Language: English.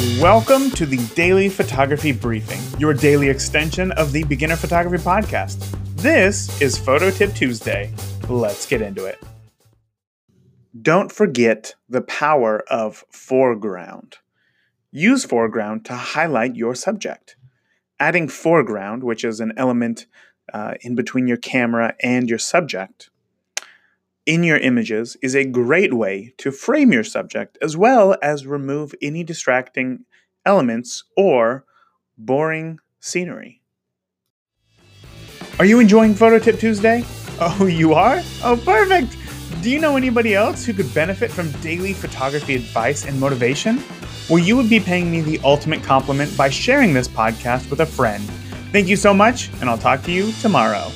Welcome to the Daily Photography Briefing, your daily extension of the Beginner Photography Podcast. This is Photo Tip Tuesday. Let's get into it. Don't forget the power of foreground. Use foreground to highlight your subject. Adding foreground, which is an element uh, in between your camera and your subject, in your images is a great way to frame your subject as well as remove any distracting elements or boring scenery. Are you enjoying Photo Tip Tuesday? Oh, you are? Oh, perfect! Do you know anybody else who could benefit from daily photography advice and motivation? Well, you would be paying me the ultimate compliment by sharing this podcast with a friend. Thank you so much, and I'll talk to you tomorrow.